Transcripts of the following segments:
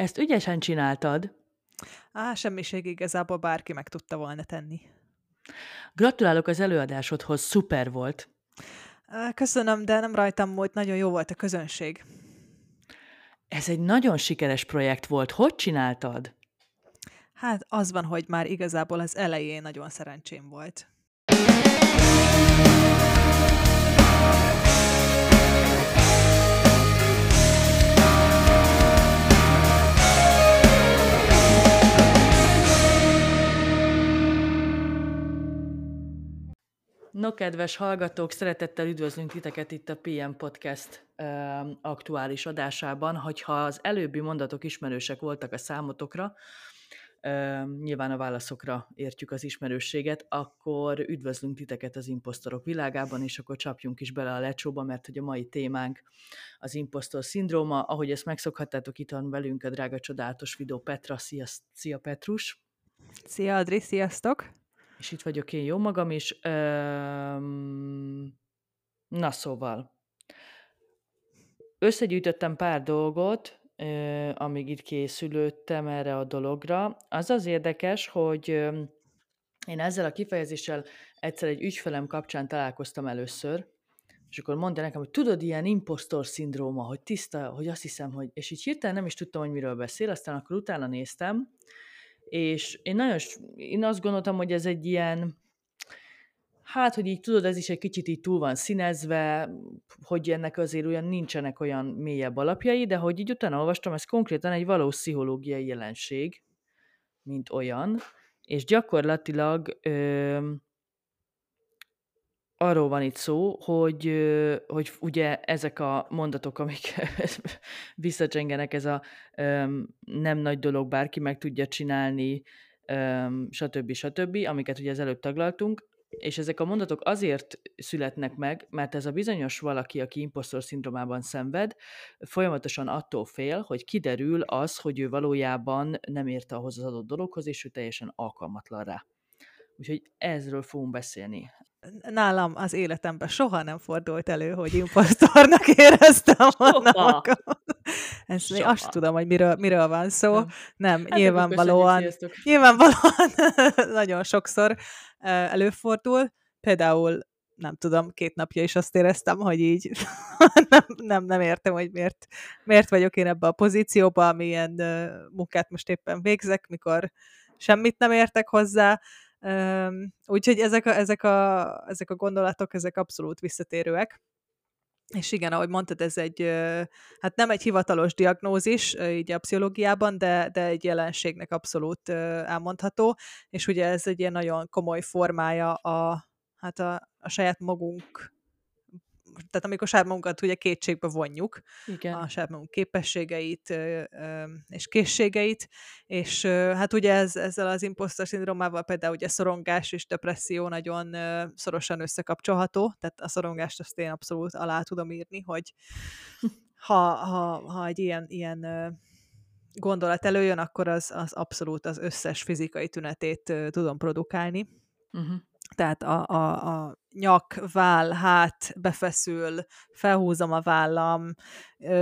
ezt ügyesen csináltad. Á, semmiség igazából bárki meg tudta volna tenni. Gratulálok az előadásodhoz, szuper volt. Köszönöm, de nem rajtam volt, nagyon jó volt a közönség. Ez egy nagyon sikeres projekt volt. Hogy csináltad? Hát az van, hogy már igazából az elején nagyon szerencsém volt. No, kedves hallgatók, szeretettel üdvözlünk titeket itt a PM Podcast uh, aktuális adásában. Hogyha az előbbi mondatok ismerősek voltak a számotokra, uh, nyilván a válaszokra értjük az ismerősséget, akkor üdvözlünk titeket az imposztorok világában, és akkor csapjunk is bele a lecsóba, mert hogy a mai témánk az imposztor szindróma. Ahogy ezt megszokhattátok, itt van velünk a drága csodálatos videó Petra. Szia, szia Petrus! Szia Adri, sziasztok! És itt vagyok én jó magam is. Öm, na szóval, összegyűjtöttem pár dolgot, amíg itt készülődtem erre a dologra. Az az érdekes, hogy én ezzel a kifejezéssel egyszer egy ügyfelem kapcsán találkoztam először, és akkor mondta nekem, hogy tudod, ilyen impostor szindróma, hogy tiszta, hogy azt hiszem, hogy... És így hirtelen nem is tudtam, hogy miről beszél, aztán akkor utána néztem, és én nagyon, én azt gondoltam, hogy ez egy ilyen, hát, hogy így tudod, ez is egy kicsit így túl van színezve, hogy ennek azért olyan nincsenek olyan mélyebb alapjai, de hogy így utána olvastam, ez konkrétan egy valós pszichológiai jelenség, mint olyan, és gyakorlatilag ö, arról van itt szó, hogy, hogy ugye ezek a mondatok, amik visszacsengenek, ez a nem nagy dolog, bárki meg tudja csinálni, stb. stb., amiket ugye az előbb taglaltunk, és ezek a mondatok azért születnek meg, mert ez a bizonyos valaki, aki impostor szindromában szenved, folyamatosan attól fél, hogy kiderül az, hogy ő valójában nem érte ahhoz az adott dologhoz, és ő teljesen alkalmatlan rá. Úgyhogy ezről fogunk beszélni nálam az életemben soha nem fordult elő, hogy impostornak éreztem magam. Ezt még azt tudom, hogy miről, miről van szó. Nem, nem hát nyilvánvalóan, nyilvánvalóan nagyon sokszor előfordul. Például nem tudom, két napja is azt éreztem, hogy így nem, nem, nem értem, hogy miért, miért vagyok én ebbe a pozícióba, amilyen munkát most éppen végzek, mikor semmit nem értek hozzá, úgyhogy ezek a, ezek, a, ezek a gondolatok, ezek abszolút visszatérőek. És igen, ahogy mondtad, ez egy, hát nem egy hivatalos diagnózis így a pszichológiában, de, de egy jelenségnek abszolút elmondható, és ugye ez egy ilyen nagyon komoly formája a, hát a, a saját magunk tehát amikor saját magunkat ugye kétségbe vonjuk, Igen. a saját magunk képességeit és készségeit, és hát ugye ez, ezzel az imposztor szindrómával például ugye szorongás és depresszió nagyon szorosan összekapcsolható, tehát a szorongást azt én abszolút alá tudom írni, hogy ha, ha, ha egy ilyen, ilyen gondolat előjön, akkor az, az abszolút az összes fizikai tünetét tudom produkálni. Uh-huh tehát a, a, a nyak, váll, hát befeszül, felhúzom a vállam,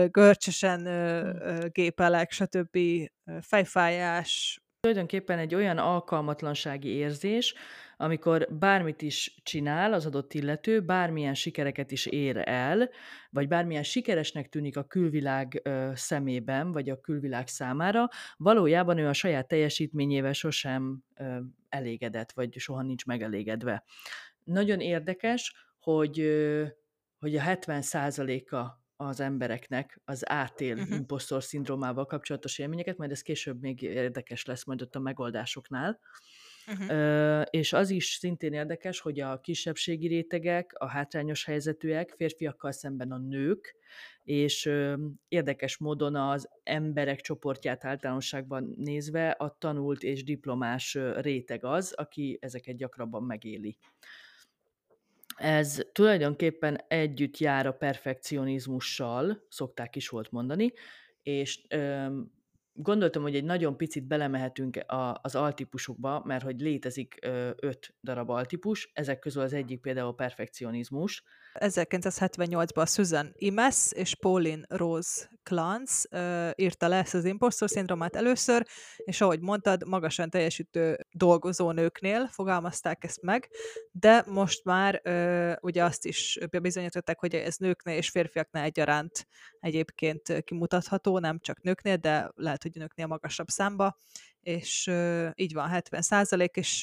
görcsösen hm. gépelek, stb. fejfájás. Tulajdonképpen egy olyan alkalmatlansági érzés, amikor bármit is csinál az adott illető, bármilyen sikereket is ér el, vagy bármilyen sikeresnek tűnik a külvilág ö, szemében, vagy a külvilág számára, valójában ő a saját teljesítményével sosem ö, elégedett, vagy soha nincs megelégedve. Nagyon érdekes, hogy, ö, hogy a 70%-a az embereknek az átél uh-huh. impostor szindrómával kapcsolatos élményeket, majd ez később még érdekes lesz majd ott a megoldásoknál. Uh-huh. És az is szintén érdekes, hogy a kisebbségi rétegek, a hátrányos helyzetűek, férfiakkal szemben a nők, és érdekes módon az emberek csoportját általánosságban nézve a tanult és diplomás réteg az, aki ezeket gyakrabban megéli. Ez tulajdonképpen együtt jár a perfekcionizmussal, szokták is volt mondani, és gondoltam, hogy egy nagyon picit belemehetünk a, az altípusokba, mert hogy létezik ö, öt darab altípus, ezek közül az egyik például a perfekcionizmus. 1978-ban Susan Imes és Pauline Rose Clance uh, írta le ezt az impostor szindrómát először, és ahogy mondtad, magasan teljesítő dolgozónőknél fogalmazták ezt meg, de most már uh, ugye azt is bizonyították, hogy ez nőknél és férfiaknál egyaránt egyébként kimutatható, nem csak nőknél, de lehet, hogy nőknél magasabb számba, és így van 70 százalék, és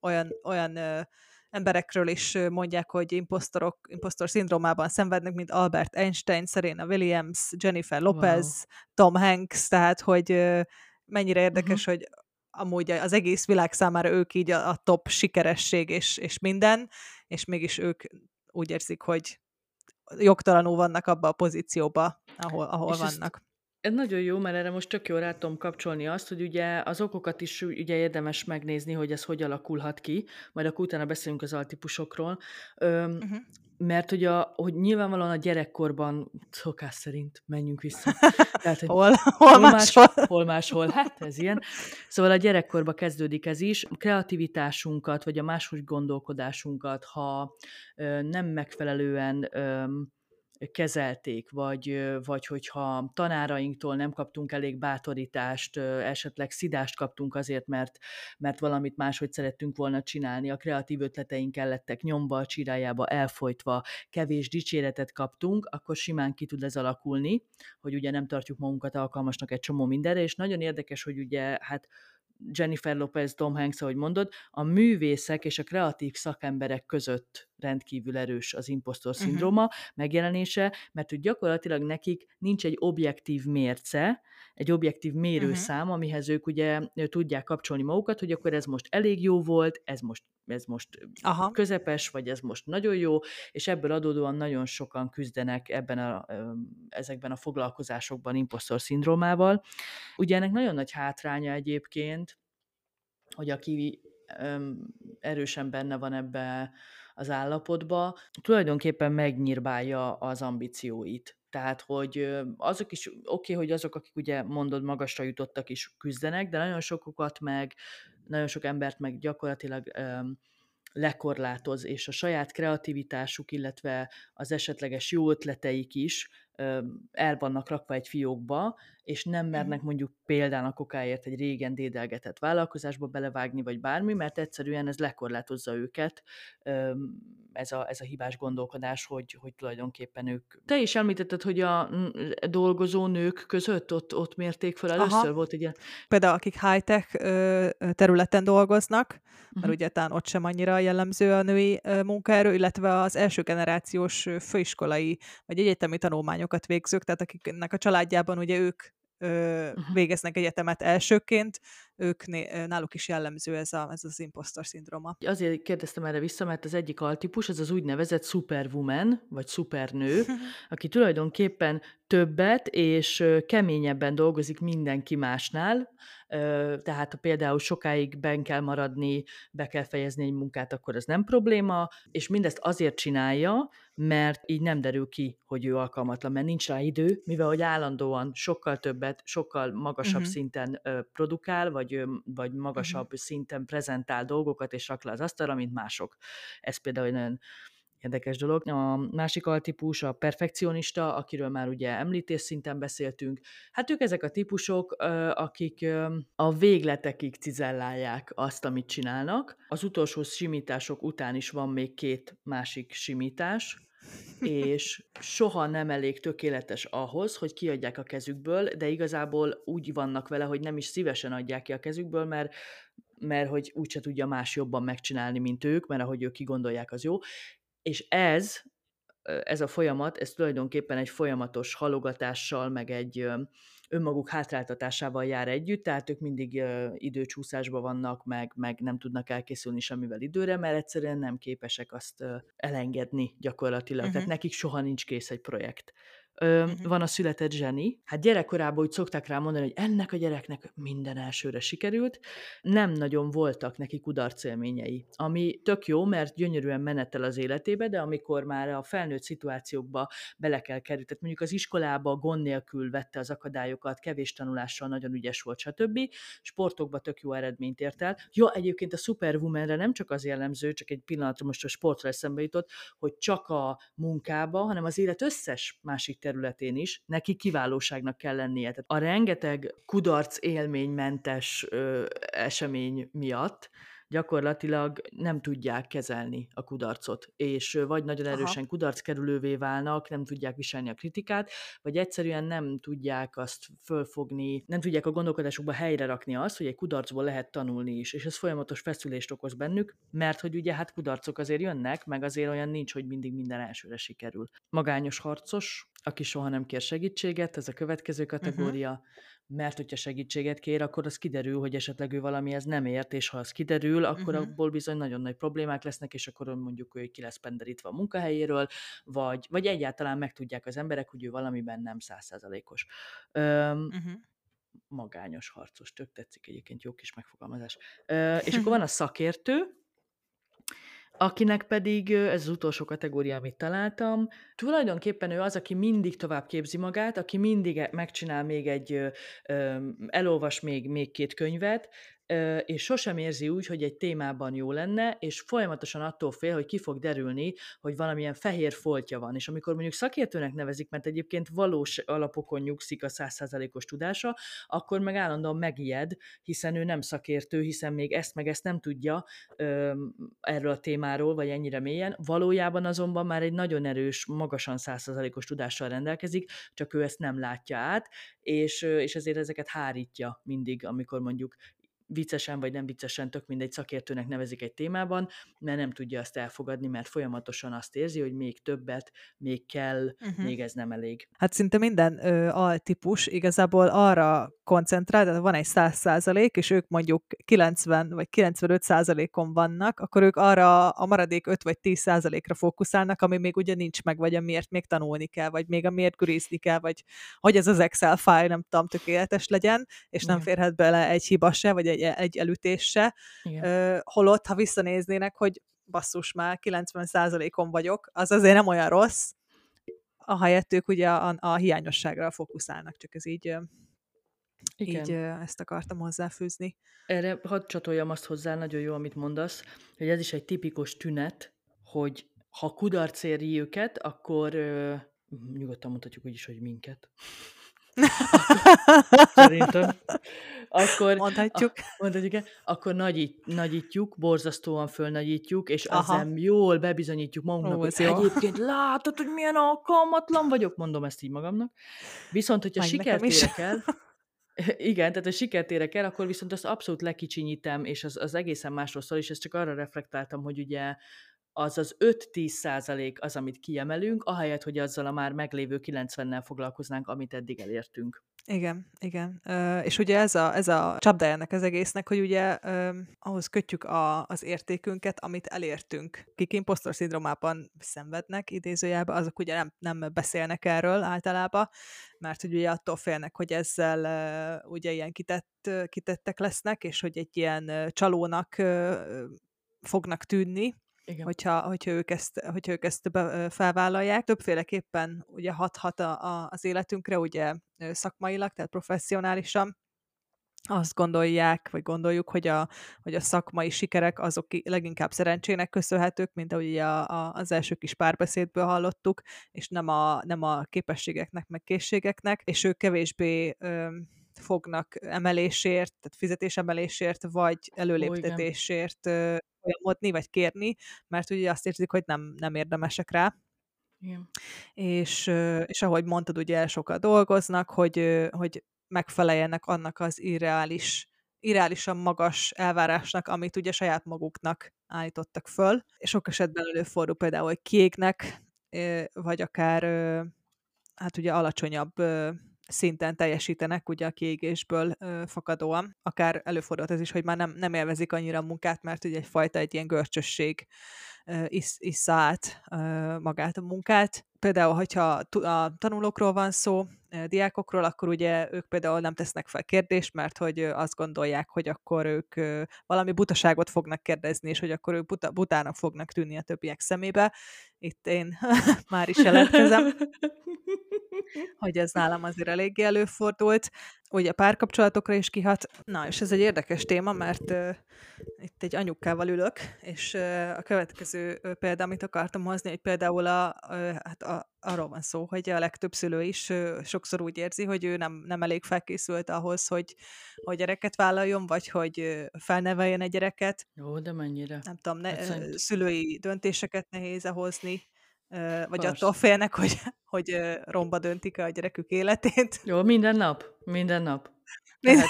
olyan, olyan emberekről is mondják, hogy impostorok, impostor szindrómában szenvednek, mint Albert Einstein, Serena Williams, Jennifer Lopez, wow. Tom Hanks, tehát hogy mennyire érdekes, uh-huh. hogy amúgy az egész világ számára ők így a, a top sikeresség és, és minden, és mégis ők úgy érzik, hogy jogtalanul vannak abba a pozícióba, ahol, ahol és vannak. Ez nagyon jó, mert erre most tök jól rá tudom kapcsolni azt, hogy ugye az okokat is ugye érdemes megnézni, hogy ez hogy alakulhat ki, majd akkor utána beszélünk az altípusokról. Öm, uh-huh. Mert hogy, a, hogy nyilvánvalóan a gyerekkorban szokás szerint menjünk vissza. Tehát, hogy hol, hol, hol máshol? máshol? Hol máshol, hát ez ilyen. Szóval a gyerekkorban kezdődik ez is. A kreativitásunkat, vagy a máshogy gondolkodásunkat, ha ö, nem megfelelően ö, kezelték, vagy, vagy hogyha tanárainktól nem kaptunk elég bátorítást, esetleg szidást kaptunk azért, mert, mert valamit máshogy szerettünk volna csinálni, a kreatív ötleteink lettek nyomba, a csirájába elfolytva, kevés dicséretet kaptunk, akkor simán ki tud ez alakulni, hogy ugye nem tartjuk magunkat alkalmasnak egy csomó mindenre, és nagyon érdekes, hogy ugye hát Jennifer Lopez, Tom Hanks, ahogy mondod, a művészek és a kreatív szakemberek között rendkívül erős az impostor szindróma uh-huh. megjelenése, mert hogy gyakorlatilag nekik nincs egy objektív mérce, egy objektív mérőszám, uh-huh. amihez ők ugye tudják kapcsolni magukat, hogy akkor ez most elég jó volt, ez most, ez most Aha. közepes, vagy ez most nagyon jó, és ebből adódóan nagyon sokan küzdenek ebben a, ezekben a foglalkozásokban impostor szindrómával. Ugye ennek nagyon nagy hátránya egyébként, hogy aki erősen benne van ebbe az állapotba, tulajdonképpen megnyírbálja az ambícióit. Tehát, hogy azok is, oké, okay, hogy azok, akik ugye mondod, magasra jutottak is küzdenek, de nagyon sokokat meg, nagyon sok embert meg gyakorlatilag lekorlátoz, és a saját kreativitásuk, illetve az esetleges jó ötleteik is el vannak rakva egy fiókba, és nem mernek mondjuk példának okáért egy régen dédelgetett vállalkozásba belevágni, vagy bármi, mert egyszerűen ez lekorlátozza őket, ez a, ez a hibás gondolkodás, hogy, hogy tulajdonképpen ők... Te is említetted, hogy a dolgozó nők között ott, ott mérték fel először, Aha. volt egy ilyen... Például akik high-tech területen dolgoznak, mert uh-huh. ugye talán ott sem annyira jellemző a női munkaerő, illetve az első generációs főiskolai vagy egyetemi tanulmányokat végzők, tehát akiknek a családjában ugye ők uh-huh. végeznek egyetemet elsőként, ők náluk is jellemző ez, a, ez az impostor szindróma. Azért kérdeztem erre vissza, mert az egyik altípus, az az úgynevezett superwoman, vagy supernő, aki tulajdonképpen többet és keményebben dolgozik mindenki másnál, tehát ha például sokáig ben kell maradni, be kell fejezni egy munkát, akkor ez nem probléma, és mindezt azért csinálja, mert így nem derül ki, hogy ő alkalmatlan, mert nincs rá idő, mivel hogy állandóan sokkal többet, sokkal magasabb uh-huh. szinten produkál, vagy, vagy magasabb uh-huh. szinten prezentál dolgokat, és rak le az asztalra, mint mások. Ez például egy nagyon érdekes dolog. A másik altípus a perfekcionista, akiről már ugye említés szinten beszéltünk. Hát ők ezek a típusok, akik a végletekig cizellálják azt, amit csinálnak. Az utolsó simítások után is van még két másik simítás, és soha nem elég tökéletes ahhoz, hogy kiadják a kezükből, de igazából úgy vannak vele, hogy nem is szívesen adják ki a kezükből, mert mert hogy úgyse tudja más jobban megcsinálni, mint ők, mert ahogy ők kigondolják, az jó. És ez, ez a folyamat, ez tulajdonképpen egy folyamatos halogatással, meg egy önmaguk hátráltatásával jár együtt, tehát ők mindig időcsúszásban vannak, meg, meg nem tudnak elkészülni semmivel időre, mert egyszerűen nem képesek azt elengedni gyakorlatilag. Uh-huh. Tehát nekik soha nincs kész egy projekt. Ö, uh-huh. Van a született zseni. Hát gyerekkorában úgy szokták rá mondani, hogy ennek a gyereknek minden elsőre sikerült. Nem nagyon voltak neki kudarcélményei, ami tök jó, mert gyönyörűen menetel az életébe, de amikor már a felnőtt szituációkba bele kell kerülni, tehát mondjuk az iskolába gond nélkül vette az akadályokat, kevés tanulással nagyon ügyes volt, stb. Sportokba tök jó eredményt ért el. Jó, egyébként a Superwomanre nem csak az jellemző, csak egy pillanatra most a sportra eszembe jutott, hogy csak a munkába, hanem az élet összes másik területén is neki kiválóságnak kell lennie. Tehát a rengeteg kudarc élménymentes ö, esemény miatt gyakorlatilag nem tudják kezelni a kudarcot, és vagy nagyon erősen Aha. kudarckerülővé válnak, nem tudják viselni a kritikát, vagy egyszerűen nem tudják azt fölfogni, nem tudják a gondolkodásukba helyre rakni azt, hogy egy kudarcból lehet tanulni is, és ez folyamatos feszülést okoz bennük, mert hogy ugye hát kudarcok azért jönnek, meg azért olyan nincs, hogy mindig minden elsőre sikerül. Magányos harcos, aki soha nem kér segítséget, ez a következő kategória, uh-huh mert hogyha segítséget kér, akkor az kiderül, hogy esetleg ő valamihez nem ért, és ha az kiderül, akkor uh-huh. abból bizony nagyon nagy problémák lesznek, és akkor mondjuk ő ki lesz penderítve a munkahelyéről, vagy, vagy egyáltalán megtudják az emberek, hogy ő valamiben nem százszázalékos. Uh-huh. Magányos harcos, tök tetszik egyébként, jó kis megfogalmazás. Ö, és akkor van a szakértő, akinek pedig, ez az utolsó kategória, amit találtam, tulajdonképpen ő az, aki mindig tovább képzi magát, aki mindig e, megcsinál még egy, elolvas még, még két könyvet, és sosem érzi úgy, hogy egy témában jó lenne, és folyamatosan attól fél, hogy ki fog derülni, hogy valamilyen fehér foltja van. És amikor mondjuk szakértőnek nevezik, mert egyébként valós alapokon nyugszik a százszázalékos tudása, akkor meg állandóan megijed, hiszen ő nem szakértő, hiszen még ezt meg ezt nem tudja erről a témáról, vagy ennyire mélyen. Valójában azonban már egy nagyon erős, magasan százszázalékos tudással rendelkezik, csak ő ezt nem látja át, és, és ezért ezeket hárítja mindig, amikor mondjuk viccesen vagy nem viccesen, tök mindegy szakértőnek nevezik egy témában, mert nem tudja azt elfogadni, mert folyamatosan azt érzi, hogy még többet, még kell, uh-huh. még ez nem elég. Hát szinte minden ö, altípus igazából arra koncentrál, tehát van egy 100 százalék, és ők mondjuk 90 vagy 95 százalékon vannak, akkor ők arra a maradék 5 vagy 10 százalékra fókuszálnak, ami még ugye nincs meg, vagy amiért még tanulni kell, vagy még amiért gürizni kell, vagy hogy ez az Excel file nem tudom, tökéletes legyen, és nem férhet bele egy hiba se, vagy egy, egy elütés se. Igen. Holott, ha visszanéznének, hogy basszus már 90 százalékon vagyok, az azért nem olyan rossz, ahelyett ők ugye a, a hiányosságra fókuszálnak, csak ez így igen. Így ezt akartam hozzáfűzni. Erre hadd csatoljam azt hozzá, nagyon jó, amit mondasz, hogy ez is egy tipikus tünet, hogy ha kudarc éri őket, akkor ö, nyugodtan mondhatjuk úgy is, hogy minket. Szerintem. Akkor, mondhatjuk. A, mondhatjuk, akkor nagyít, nagyítjuk, borzasztóan fölnagyítjuk, és Aha. ezzel jól bebizonyítjuk magunknak, Ó, hogy jó. egyébként látod, hogy milyen alkalmatlan vagyok, mondom ezt így magamnak. Viszont, hogyha sikert érek el, igen, tehát ha sikert érek el, akkor viszont azt abszolút lekicsinyítem, és az, az egészen másról szól, és ezt csak arra reflektáltam, hogy ugye az az 5-10 százalék az, amit kiemelünk, ahelyett, hogy azzal a már meglévő 90-nel foglalkoznánk, amit eddig elértünk. Igen, igen. Uh, és ugye ez a, ez a csapda ennek az egésznek, hogy ugye uh, ahhoz kötjük a, az értékünket, amit elértünk. Kik impostor szindrómában szenvednek, idézőjelben, azok ugye nem, nem beszélnek erről általában, mert ugye attól félnek, hogy ezzel uh, ugye ilyen kitett, kitettek lesznek, és hogy egy ilyen csalónak uh, fognak tűnni, igen. Hogyha, hogyha, ők ezt, hogyha ők ezt be, felvállalják. Többféleképpen ugye hathat a, a, az életünkre, ugye szakmailag, tehát professzionálisan, azt gondolják, vagy gondoljuk, hogy a, hogy a szakmai sikerek azok leginkább szerencsének köszönhetők, mint ahogy a, a, az első kis párbeszédből hallottuk, és nem a, nem a képességeknek, meg készségeknek, és ők kevésbé ö, fognak emelésért, tehát fizetésemelésért, vagy előléptetésért ö, folyamodni, vagy kérni, mert ugye azt érzik, hogy nem, nem érdemesek rá. Igen. És, és ahogy mondtad, ugye sokat dolgoznak, hogy, hogy megfeleljenek annak az irreális, irreálisan magas elvárásnak, amit ugye saját maguknak állítottak föl. Sok esetben előfordul például, hogy kiégnek, vagy akár hát ugye alacsonyabb szinten teljesítenek ugye a kiégésből ö, fakadóan. Akár előfordult ez is, hogy már nem, nem élvezik annyira a munkát, mert ugye egyfajta egy ilyen görcsösség is, issza át magát a munkát. Például, hogyha a tanulókról van szó, diákokról, akkor ugye ők például nem tesznek fel kérdést, mert hogy azt gondolják, hogy akkor ők valami butaságot fognak kérdezni, és hogy akkor ők buta, butának fognak tűnni a többiek szemébe. Itt én már is jelentkezem, hogy ez nálam azért eléggé előfordult. Ugye a párkapcsolatokra is kihat. Na, és ez egy érdekes téma, mert uh, itt egy anyukkával ülök, és uh, a következő uh, példa, amit akartam hozni, hogy például a, uh, hát a, arról van szó, hogy a legtöbb szülő is uh, sokszor úgy érzi, hogy ő nem, nem elég felkészült ahhoz, hogy, hogy gyereket vállaljon, vagy hogy uh, felneveljen egy gyereket. Jó, de mennyire? Nem tudom, ne, hát szülői döntéseket nehéz hozni, vagy Persze. attól félnek, hogy, hogy romba döntik a gyerekük életét. Jó, minden nap, minden nap. Tehát,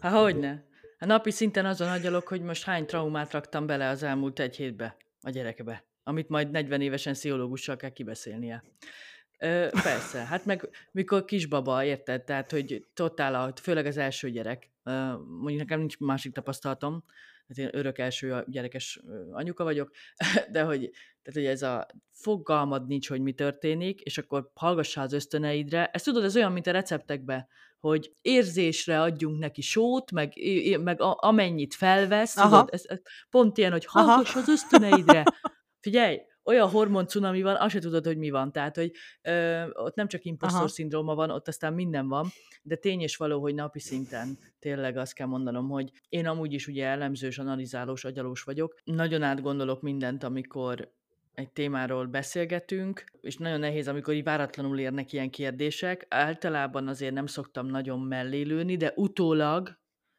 hát hogy ne? A napi szinten azon agyalok, hogy most hány traumát raktam bele az elmúlt egy hétbe a gyerekebe, amit majd 40 évesen sziológussal kell kibeszélnie. Ö, persze, hát meg mikor kisbaba, érted? Tehát, hogy totál, főleg az első gyerek, mondjuk nekem nincs másik tapasztalatom, hát én örök első gyerekes anyuka vagyok, de hogy, tehát, hogy ez a fogalmad nincs, hogy mi történik, és akkor hallgassál az ösztöneidre. Ezt tudod, ez olyan, mint a receptekbe, hogy érzésre adjunk neki sót, meg, meg a, amennyit felvesz, tudod, ez, ez pont ilyen, hogy hallgass Aha. az ösztöneidre. Figyelj, olyan hormon cunami van, azt se tudod, hogy mi van. Tehát, hogy ö, ott nem csak impostor szindróma van, ott aztán minden van, de tény és való, hogy napi szinten tényleg azt kell mondanom, hogy én amúgy is ugye elemzős, analizálós, agyalós vagyok. Nagyon átgondolok mindent, amikor egy témáról beszélgetünk, és nagyon nehéz, amikor így váratlanul érnek ilyen kérdések. Általában azért nem szoktam nagyon mellélőni, de utólag,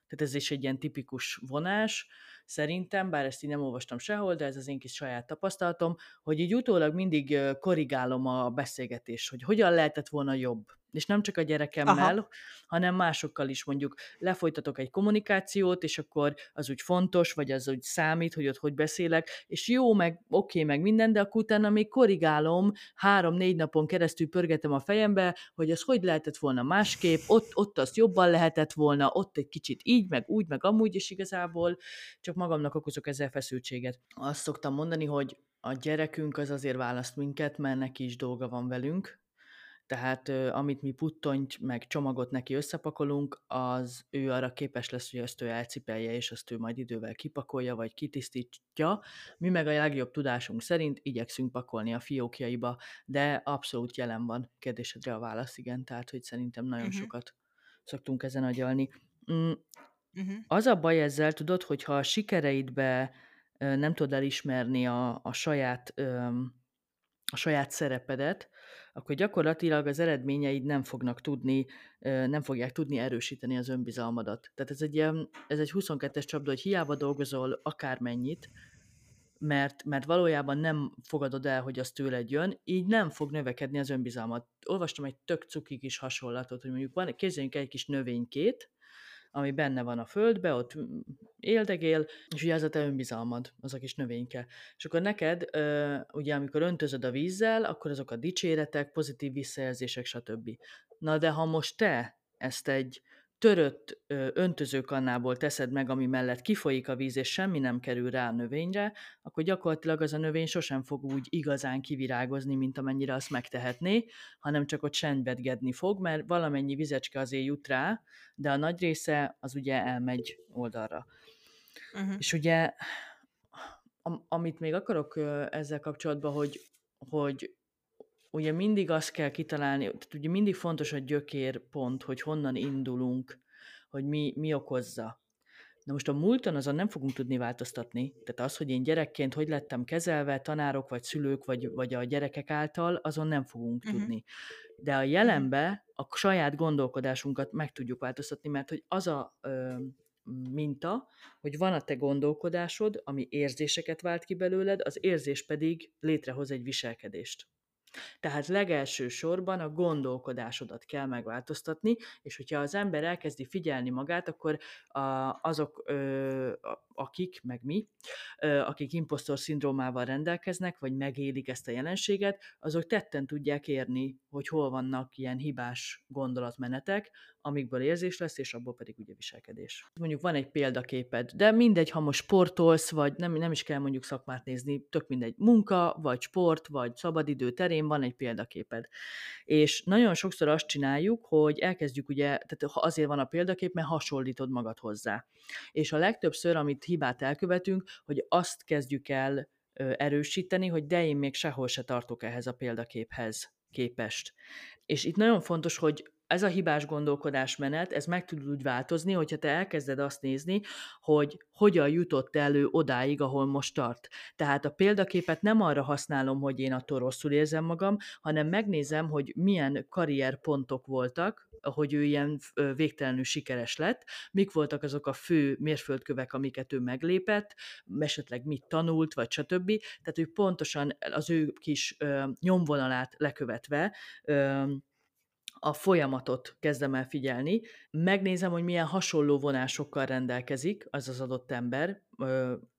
tehát ez is egy ilyen tipikus vonás, szerintem, bár ezt így nem olvastam sehol, de ez az én kis saját tapasztalatom, hogy így utólag mindig korrigálom a beszélgetést, hogy hogyan lehetett volna jobb és nem csak a gyerekemmel, Aha. hanem másokkal is mondjuk lefolytatok egy kommunikációt, és akkor az úgy fontos, vagy az úgy számít, hogy ott hogy beszélek, és jó, meg oké, okay, meg minden, de akkor utána még korrigálom, három-négy napon keresztül pörgetem a fejembe, hogy az hogy lehetett volna másképp, ott, ott azt jobban lehetett volna, ott egy kicsit így, meg úgy, meg amúgy is igazából, csak magamnak okozok ezzel feszültséget. Azt szoktam mondani, hogy a gyerekünk az azért választ minket, mert neki is dolga van velünk, tehát amit mi puttonyt, meg csomagot neki összepakolunk, az ő arra képes lesz, hogy ezt ő elcipelje, és azt ő majd idővel kipakolja, vagy kitisztítja. Mi meg a legjobb tudásunk szerint igyekszünk pakolni a fiókjaiba, de abszolút jelen van kérdésedre a válasz, igen, tehát hogy szerintem nagyon uh-huh. sokat szoktunk ezen agyalni. Mm, uh-huh. Az a baj ezzel, tudod, hogyha a sikereidbe nem tudod elismerni a, a saját a saját szerepedet, akkor gyakorlatilag az eredményeid nem fognak tudni, nem fogják tudni erősíteni az önbizalmadat. Tehát ez egy, ilyen, ez egy 22-es csapda, hogy hiába dolgozol akármennyit, mert, mert valójában nem fogadod el, hogy az tőled jön, így nem fog növekedni az önbizalmat. Olvastam egy tök cuki kis hasonlatot, hogy mondjuk van, képzeljünk egy kis növénykét, ami benne van a földbe, ott éldegél, és ugye ez a te önbizalmad, az a kis növényke. És akkor neked, ugye amikor öntözöd a vízzel, akkor azok a dicséretek, pozitív visszajelzések, stb. Na de ha most te ezt egy törött öntözőkannából teszed meg, ami mellett kifolyik a víz, és semmi nem kerül rá a növényre, akkor gyakorlatilag az a növény sosem fog úgy igazán kivirágozni, mint amennyire azt megtehetné, hanem csak ott sendbedgedni fog, mert valamennyi vizecske azért jut rá, de a nagy része az ugye elmegy oldalra. Uh-huh. És ugye, am- amit még akarok ezzel kapcsolatban, hogy, hogy ugye mindig azt kell kitalálni, tehát ugye mindig fontos a gyökérpont, hogy honnan indulunk, hogy mi, mi okozza. Na most a múlton azon nem fogunk tudni változtatni. Tehát az, hogy én gyerekként hogy lettem kezelve, tanárok, vagy szülők, vagy, vagy a gyerekek által, azon nem fogunk uh-huh. tudni. De a jelenbe a saját gondolkodásunkat meg tudjuk változtatni, mert hogy az a ö, minta, hogy van a te gondolkodásod, ami érzéseket vált ki belőled, az érzés pedig létrehoz egy viselkedést. Tehát legelső sorban a gondolkodásodat kell megváltoztatni, és hogyha az ember elkezdi figyelni magát, akkor azok, akik, meg mi, akik impostor szindrómával rendelkeznek, vagy megélik ezt a jelenséget, azok tetten tudják érni, hogy hol vannak ilyen hibás gondolatmenetek, amikből érzés lesz, és abból pedig ugye viselkedés. Mondjuk van egy példaképed, de mindegy, ha most sportolsz, vagy nem, nem is kell mondjuk szakmát nézni, tök mindegy, munka, vagy sport, vagy szabadidő terén van egy példaképed. És nagyon sokszor azt csináljuk, hogy elkezdjük ugye, tehát azért van a példakép, mert hasonlítod magad hozzá. És a legtöbbször, amit hibát elkövetünk, hogy azt kezdjük el erősíteni, hogy de én még sehol se tartok ehhez a példaképhez képest. És itt nagyon fontos, hogy ez a hibás gondolkodásmenet, ez meg tud úgy változni, hogyha te elkezded azt nézni, hogy hogyan jutott elő odáig, ahol most tart. Tehát a példaképet nem arra használom, hogy én attól rosszul érzem magam, hanem megnézem, hogy milyen karrierpontok voltak, hogy ő ilyen végtelenül sikeres lett, mik voltak azok a fő mérföldkövek, amiket ő meglépett, esetleg mit tanult, vagy stb. Tehát ő pontosan az ő kis ö, nyomvonalát lekövetve ö, a folyamatot kezdem el figyelni, megnézem, hogy milyen hasonló vonásokkal rendelkezik az az adott ember,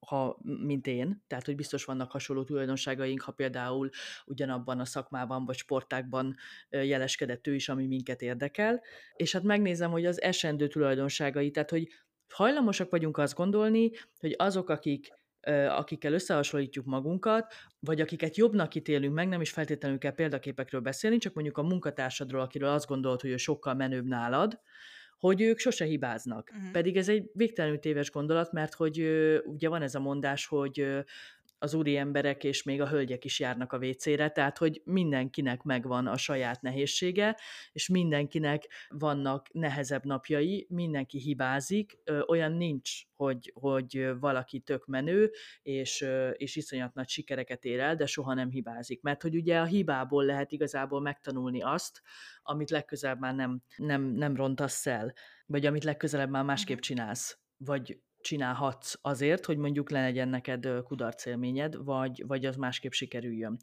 ha, mint én, tehát hogy biztos vannak hasonló tulajdonságaink, ha például ugyanabban a szakmában vagy sportákban jeleskedett ő is, ami minket érdekel, és hát megnézem, hogy az esendő tulajdonságai, tehát hogy hajlamosak vagyunk azt gondolni, hogy azok, akik akikkel összehasonlítjuk magunkat, vagy akiket jobbnak ítélünk meg, nem is feltétlenül kell példaképekről beszélni, csak mondjuk a munkatársadról, akiről azt gondolod, hogy ő sokkal menőbb nálad, hogy ők sose hibáznak. Uh-huh. Pedig ez egy végtelenül téves gondolat, mert hogy ugye van ez a mondás, hogy az úri emberek és még a hölgyek is járnak a WC-re, tehát hogy mindenkinek megvan a saját nehézsége, és mindenkinek vannak nehezebb napjai, mindenki hibázik, olyan nincs, hogy, hogy valaki tök menő, és, és iszonyat nagy sikereket ér el, de soha nem hibázik. Mert hogy ugye a hibából lehet igazából megtanulni azt, amit legközelebb már nem, nem, nem rontasz el, vagy amit legközelebb már másképp mhm. csinálsz, vagy csinálhatsz azért, hogy mondjuk le legyen neked kudarcélményed, vagy, vagy az másképp sikerüljön.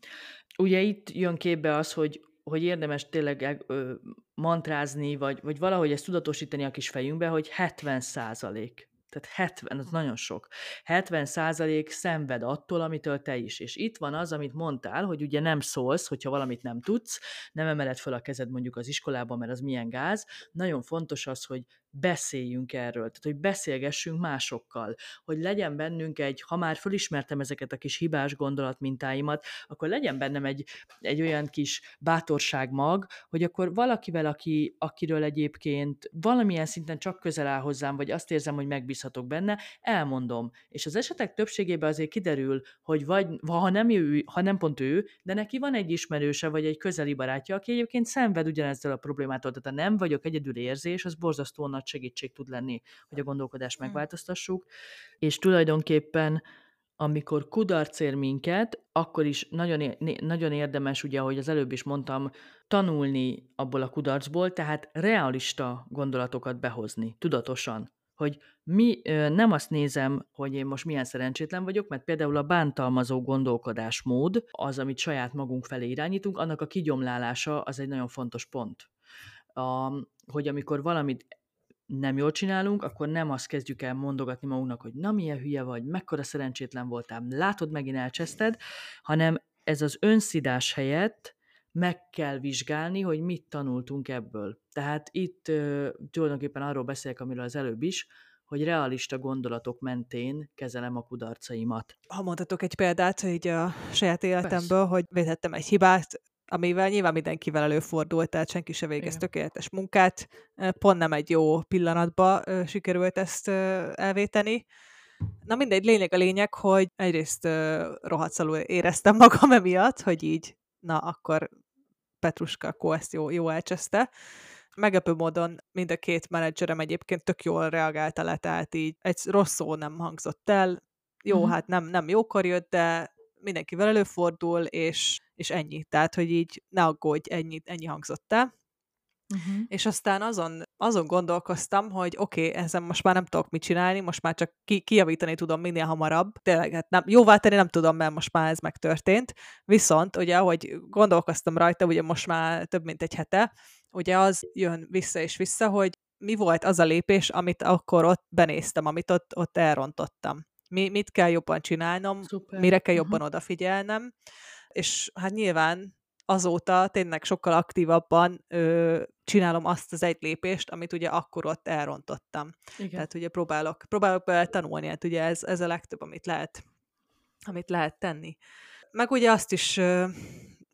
Ugye itt jön képbe az, hogy, hogy érdemes tényleg ö, mantrázni, vagy, vagy valahogy ezt tudatosítani a kis fejünkbe, hogy 70 százalék tehát 70, az nagyon sok. 70 százalék szenved attól, amitől te is. És itt van az, amit mondtál, hogy ugye nem szólsz, hogyha valamit nem tudsz, nem emeled fel a kezed mondjuk az iskolában, mert az milyen gáz. Nagyon fontos az, hogy beszéljünk erről, tehát hogy beszélgessünk másokkal, hogy legyen bennünk egy, ha már fölismertem ezeket a kis hibás gondolatmintáimat, akkor legyen bennem egy, egy olyan kis bátorságmag, hogy akkor valakivel, aki, akiről egyébként valamilyen szinten csak közel áll hozzám, vagy azt érzem, hogy megbízhatok benne, elmondom. És az esetek többségében azért kiderül, hogy vagy, ha nem, ő, ha nem pont ő, de neki van egy ismerőse, vagy egy közeli barátja, aki egyébként szenved ugyanezzel a problémától. Tehát a nem vagyok egyedül érzés, az borzasztóan nagy segítség tud lenni, hogy a gondolkodást hmm. megváltoztassuk, és tulajdonképpen amikor kudarc ér minket, akkor is nagyon, nagyon érdemes, ugye, ahogy az előbb is mondtam, tanulni abból a kudarcból, tehát realista gondolatokat behozni, tudatosan. Hogy mi nem azt nézem, hogy én most milyen szerencsétlen vagyok, mert például a bántalmazó gondolkodásmód, az, amit saját magunk felé irányítunk, annak a kigyomlálása az egy nagyon fontos pont. A, hogy amikor valamit nem jól csinálunk, akkor nem azt kezdjük el mondogatni magunknak, hogy na milyen hülye vagy, mekkora szerencsétlen voltál, látod, megint elcseszted, hanem ez az önszidás helyett meg kell vizsgálni, hogy mit tanultunk ebből. Tehát itt ö, tulajdonképpen arról beszélek, amiről az előbb is, hogy realista gondolatok mentén kezelem a kudarcaimat. Ha mondhatok egy példát így a saját életemből, Persze. hogy vétettem egy hibát, amivel nyilván mindenkivel előfordult, tehát senki se végez Igen. tökéletes munkát. Pont nem egy jó pillanatba sikerült ezt elvéteni. Na mindegy, lényeg a lényeg, hogy egyrészt rohadszalul éreztem magam emiatt, hogy így, na akkor Petruska akkor ezt jó, jó elcseszte. Meglepő módon mind a két menedzserem egyébként tök jól reagálta le, tehát így egy rossz szó nem hangzott el. Jó, mm-hmm. hát nem, nem jókor jött, de mindenkivel előfordul, és, és ennyi. Tehát, hogy így ne aggódj, ennyi, ennyi hangzott el. Uh-huh. És aztán azon, azon gondolkoztam, hogy oké, okay, ezen most már nem tudok mit csinálni, most már csak ki, kijavítani tudom minél hamarabb. Tényleg, hát nem, jóvá tenni nem tudom, mert most már ez megtörtént. Viszont, ugye, ahogy gondolkoztam rajta, ugye most már több mint egy hete, ugye az jön vissza és vissza, hogy mi volt az a lépés, amit akkor ott benéztem, amit ott, ott elrontottam. Mi, mit kell jobban csinálnom, Szuper. mire kell jobban uh-huh. odafigyelnem, és hát nyilván azóta tényleg sokkal aktívabban ö, csinálom azt az egy lépést, amit ugye akkor ott elrontottam. Igen. Tehát ugye próbálok, próbálok tanulni, hát ugye ez, ez a legtöbb, amit lehet, amit lehet tenni. Meg ugye azt is ö,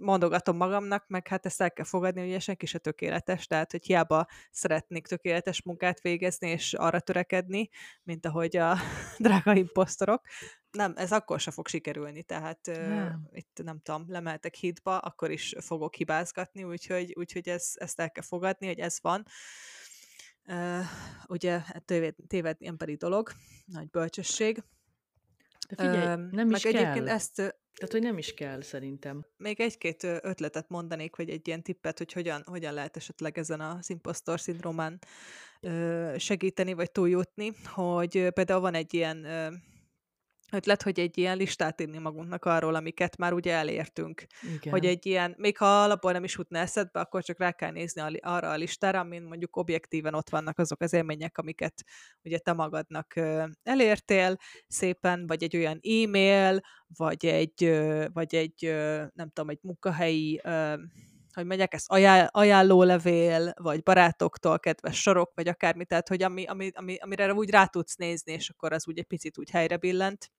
mondogatom magamnak, meg hát ezt el kell fogadni, hogy senki se tökéletes, tehát hogy hiába szeretnék tökéletes munkát végezni, és arra törekedni, mint ahogy a drága imposztorok, nem, ez akkor se fog sikerülni, tehát nem. Uh, itt nem tudom, lemeltek hitba, akkor is fogok hibázgatni, úgyhogy, úgyhogy ez, ezt el kell fogadni, hogy ez van. Uh, ugye téved, tévedni emberi dolog, nagy bölcsesség. De figyelj, nem is meg kell. egyébként ezt... Tehát, hogy nem is kell, szerintem. Még egy-két ötletet mondanék, vagy egy ilyen tippet, hogy hogyan, hogyan lehet esetleg ezen a impostor szindrómán segíteni, vagy túljutni, hogy például van egy ilyen ötlet, hogy egy ilyen listát írni magunknak arról, amiket már ugye elértünk. Igen. Hogy egy ilyen, még ha alapból nem is jutna eszedbe, akkor csak rá kell nézni arra a listára, amin mondjuk objektíven ott vannak azok az élmények, amiket ugye te magadnak elértél szépen, vagy egy olyan e-mail, vagy egy, vagy egy nem tudom, egy munkahelyi hogy megyek, ez ajánl, ajánlólevél, vagy barátoktól kedves sorok, vagy akármi, tehát hogy ami, ami, ami, amire úgy rá tudsz nézni, és akkor az úgy egy picit úgy helyre billent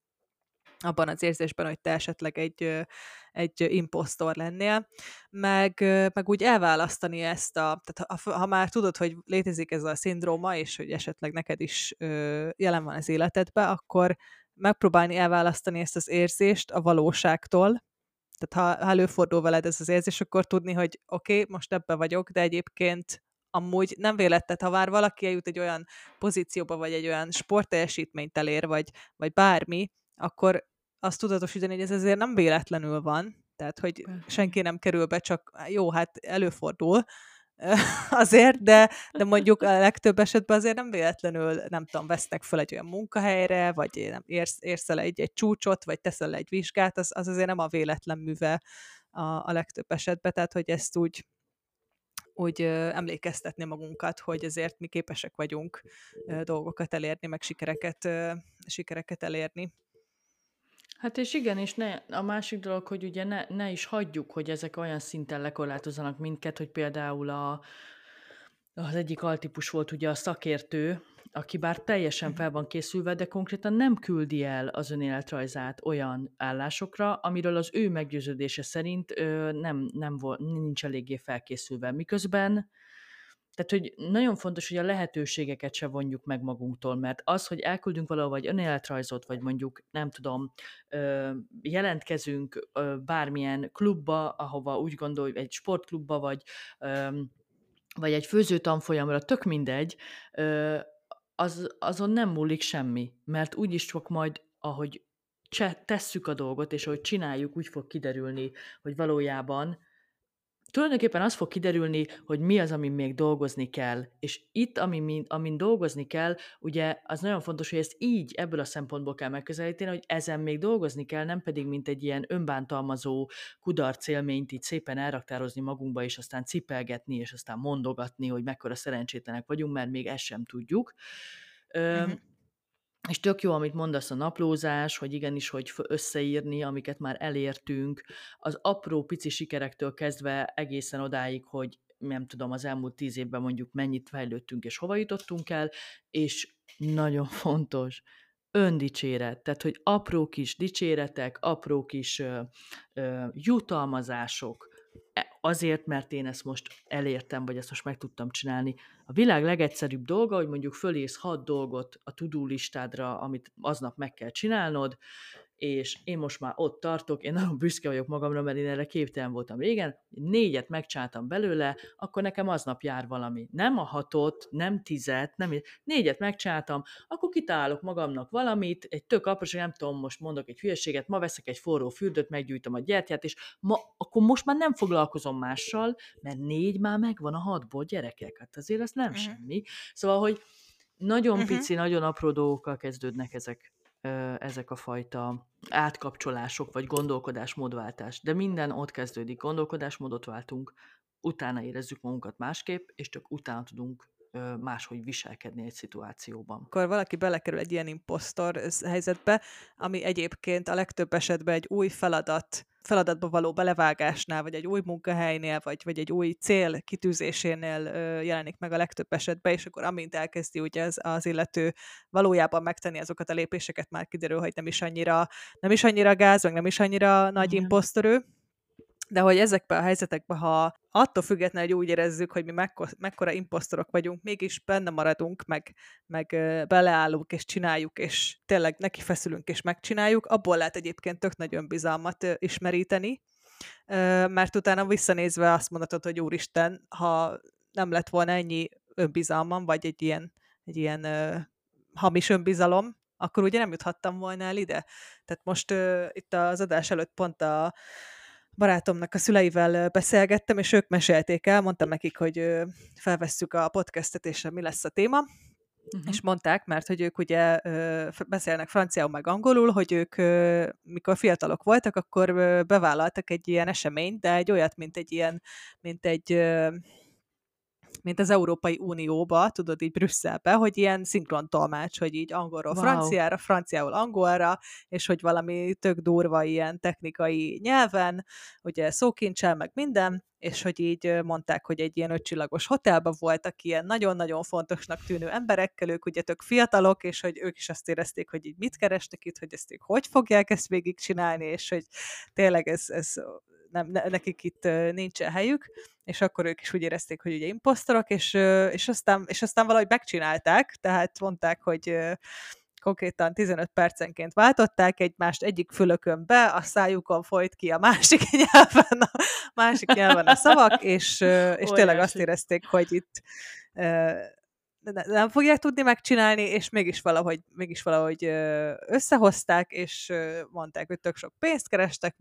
abban az érzésben, hogy te esetleg egy, egy imposztor lennél, meg, meg úgy elválasztani ezt a, tehát ha, ha már tudod, hogy létezik ez a szindróma, és hogy esetleg neked is jelen van az életedben, akkor megpróbálni elválasztani ezt az érzést a valóságtól, tehát ha, előfordul veled ez az érzés, akkor tudni, hogy oké, okay, most ebbe vagyok, de egyébként amúgy nem véletted, ha már valaki eljut egy olyan pozícióba, vagy egy olyan sportteljesítményt elér, vagy, vagy bármi, akkor azt tudatosítani, hogy ez azért nem véletlenül van, tehát hogy senki nem kerül be, csak jó, hát előfordul azért, de, de mondjuk a legtöbb esetben azért nem véletlenül, nem tudom, vesznek fel egy olyan munkahelyre, vagy nem érsz, érsz el egy, egy csúcsot, vagy teszel egy vizsgát, az, az azért nem a véletlen műve a, a legtöbb esetben, tehát hogy ezt úgy, úgy emlékeztetni magunkat, hogy azért mi képesek vagyunk dolgokat elérni, meg sikereket, sikereket elérni. Hát és igen, és ne, a másik dolog, hogy ugye ne, ne is hagyjuk, hogy ezek olyan szinten lekorlátozzanak minket, hogy például a, az egyik altípus volt ugye a szakértő, aki bár teljesen mhm. fel van készülve, de konkrétan nem küldi el az önéletrajzát olyan állásokra, amiről az ő meggyőződése szerint ö, nem, nem volt, nincs eléggé felkészülve. Miközben tehát, hogy nagyon fontos, hogy a lehetőségeket se vonjuk meg magunktól, mert az, hogy elküldünk valahova egy önéletrajzot, vagy mondjuk, nem tudom, jelentkezünk bármilyen klubba, ahova úgy gondolj, egy sportklubba, vagy, vagy egy főzőtanfolyamra, tök mindegy, az, azon nem múlik semmi, mert úgyis csak majd, ahogy tesszük a dolgot, és ahogy csináljuk, úgy fog kiderülni, hogy valójában tulajdonképpen az fog kiderülni, hogy mi az, amin még dolgozni kell. És itt, amin, amin dolgozni kell, ugye az nagyon fontos, hogy ezt így, ebből a szempontból kell megközelíteni, hogy ezen még dolgozni kell, nem pedig mint egy ilyen önbántalmazó kudarc élményt így szépen elraktározni magunkba, és aztán cipelgetni, és aztán mondogatni, hogy mekkora szerencsétlenek vagyunk, mert még ezt sem tudjuk. Uh-huh. És tök jó, amit mondasz a naplózás, hogy igenis, hogy összeírni, amiket már elértünk, az apró pici sikerektől kezdve egészen odáig, hogy nem tudom, az elmúlt tíz évben mondjuk mennyit fejlődtünk és hova jutottunk el, és nagyon fontos, öndicséret, tehát hogy apró kis dicséretek, apró kis ö, ö, jutalmazások, E, azért, mert én ezt most elértem, vagy ezt most meg tudtam csinálni. A világ legegyszerűbb dolga, hogy mondjuk fölírsz hat dolgot a listádra, amit aznap meg kell csinálnod, és én most már ott tartok, én nagyon büszke vagyok magamra, mert én erre képtelen voltam régen, négyet megcsáltam belőle, akkor nekem aznap jár valami. Nem a hatot, nem tizet, nem négyet megcsáltam, akkor kitálok magamnak valamit, egy tök aprós, nem tudom, most mondok egy hülyeséget, ma veszek egy forró fürdőt, meggyújtom a gyertyát, és ma, akkor most már nem foglalkozom mással, mert négy már megvan a hatból gyerekek, hát azért az nem uh-huh. semmi. Szóval, hogy nagyon uh-huh. pici, nagyon apró dolgokkal kezdődnek ezek ezek a fajta átkapcsolások, vagy gondolkodásmódváltás. De minden ott kezdődik. Gondolkodásmódot váltunk, utána érezzük magunkat másképp, és csak utána tudunk máshogy viselkedni egy szituációban. Akkor valaki belekerül egy ilyen imposztor helyzetbe, ami egyébként a legtöbb esetben egy új feladat feladatba való belevágásnál, vagy egy új munkahelynél, vagy, vagy egy új cél kitűzésénél ö, jelenik meg a legtöbb esetben, és akkor amint elkezdi ugye az, az illető valójában megtenni azokat a lépéseket, már kiderül, hogy nem is annyira, nem is annyira gáz, meg nem is annyira nagy imposztorő, de hogy ezekben a helyzetekben, ha attól függetlenül, hogy úgy érezzük, hogy mi mekkora, mekkora imposztorok vagyunk, mégis benne maradunk, meg, meg beleállunk, és csináljuk, és tényleg neki feszülünk, és megcsináljuk, abból lehet egyébként tök nagy önbizalmat ismeríteni, mert utána visszanézve azt mondhatod, hogy úristen, ha nem lett volna ennyi önbizalmam, vagy egy ilyen, egy ilyen hamis önbizalom, akkor ugye nem juthattam volna el ide. Tehát most uh, itt az adás előtt pont a barátomnak a szüleivel beszélgettem, és ők mesélték el, mondtam nekik, hogy felvesszük a podcastet, és mi lesz a téma, Uh-huh. És mondták, mert hogy ők ugye beszélnek franciául meg angolul, hogy ők mikor fiatalok voltak, akkor bevállaltak egy ilyen eseményt, de egy olyat, mint egy ilyen, mint egy mint az Európai Unióba, tudod, így Brüsszelbe, hogy ilyen szinkron tolmács, hogy így angolról wow. franciára, franciául angolra, és hogy valami tök durva ilyen technikai nyelven, ugye szókincsel, meg minden, és hogy így mondták, hogy egy ilyen ötcsillagos hotelben voltak ilyen nagyon-nagyon fontosnak tűnő emberekkel, ők ugye tök fiatalok, és hogy ők is azt érezték, hogy így mit kerestek itt, hogy ezt ők hogy fogják ezt végigcsinálni, és hogy tényleg ez, ez nem, nekik itt nincsen helyük, és akkor ők is úgy érezték, hogy ugye imposztorok, és, és, aztán, és aztán valahogy megcsinálták, tehát mondták, hogy konkrétan 15 percenként váltották egymást egyik fülökön be, a szájukon folyt ki a másik nyelven a, másik nyelven a szavak, és, és tényleg azt érezték, hogy itt nem fogják tudni megcsinálni, és mégis valahogy, mégis valahogy összehozták, és mondták, hogy tök sok pénzt kerestek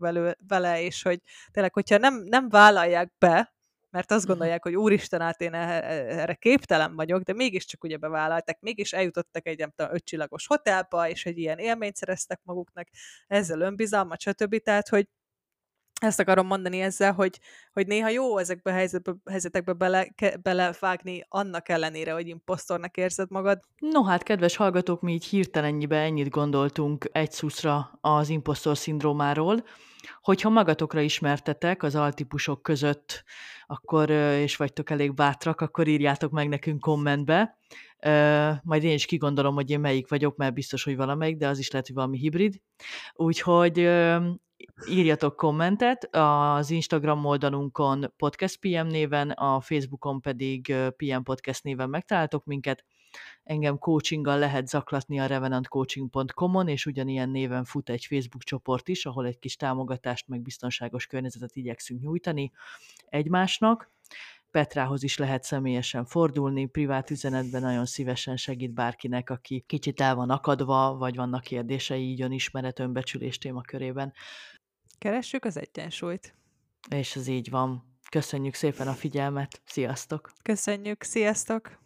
vele, és hogy tényleg, hogyha nem, nem vállalják be, mert azt mhm. gondolják, hogy úristen, át én erre képtelen vagyok, de mégiscsak ugye bevállalták, mégis eljutottak egy nem tudom, ötcsillagos hotelba, és egy ilyen élményt szereztek maguknak, ezzel önbizalmat, stb. Tehát, hogy ezt akarom mondani ezzel, hogy, hogy néha jó ezekbe a helyzetbe, helyzetekbe bele, ke, belevágni annak ellenére, hogy imposztornak érzed magad. No hát, kedves hallgatók, mi így hirtelennyibe ennyit gondoltunk egy szuszra az imposztor szindrómáról. Hogyha magatokra ismertetek az altípusok között, akkor, és vagytok elég bátrak, akkor írjátok meg nekünk kommentbe. Majd én is kigondolom, hogy én melyik vagyok, mert biztos, hogy valamelyik, de az is lehet, hogy valami hibrid. Úgyhogy írjatok kommentet, az Instagram oldalunkon Podcast PM néven, a Facebookon pedig PM Podcast néven megtaláltok minket. Engem coachinggal lehet zaklatni a revenantcoaching.com-on, és ugyanilyen néven fut egy Facebook csoport is, ahol egy kis támogatást, meg biztonságos környezetet igyekszünk nyújtani egymásnak. Petrához is lehet személyesen fordulni, privát üzenetben nagyon szívesen segít bárkinek, aki kicsit el van akadva, vagy vannak kérdései így önismeret, önbecsülés témakörében. Keressük az egyensúlyt. És ez így van. Köszönjük szépen a figyelmet. Sziasztok! Köszönjük, sziasztok!